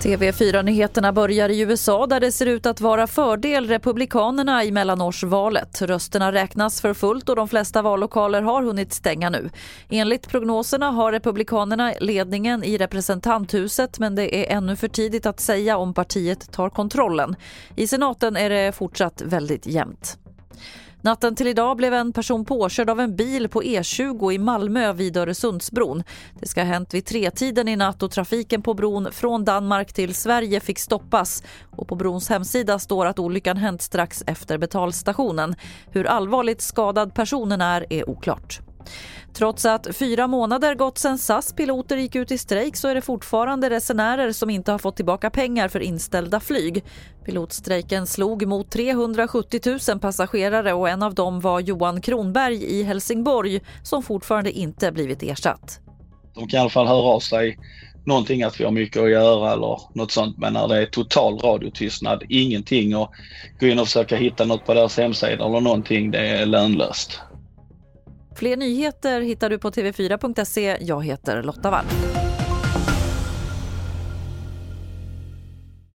TV4-nyheterna börjar i USA där det ser ut att vara fördel Republikanerna i mellanårsvalet. Rösterna räknas för fullt och de flesta vallokaler har hunnit stänga nu. Enligt prognoserna har Republikanerna ledningen i representanthuset men det är ännu för tidigt att säga om partiet tar kontrollen. I senaten är det fortsatt väldigt jämnt. Natten till idag blev en person påkörd av en bil på E20 i Malmö vid Öresundsbron. Det ska ha hänt vid tretiden i natt och trafiken på bron från Danmark till Sverige fick stoppas. Och på brons hemsida står att olyckan hänt strax efter betalstationen. Hur allvarligt skadad personen är är oklart. Trots att fyra månader gått sedan SAS piloter gick ut i strejk så är det fortfarande resenärer som inte har fått tillbaka pengar för inställda flyg. Pilotstrejken slog mot 370 000 passagerare och en av dem var Johan Kronberg i Helsingborg som fortfarande inte blivit ersatt. De kan i alla fall höra av sig någonting att vi har mycket att göra eller något sånt. Men när det är total radiotystnad, ingenting och gå in och försöka hitta något på deras hemsida eller någonting, det är lönlöst. Fler nyheter hittar du på tv4.se. Jag heter Lotta Wall.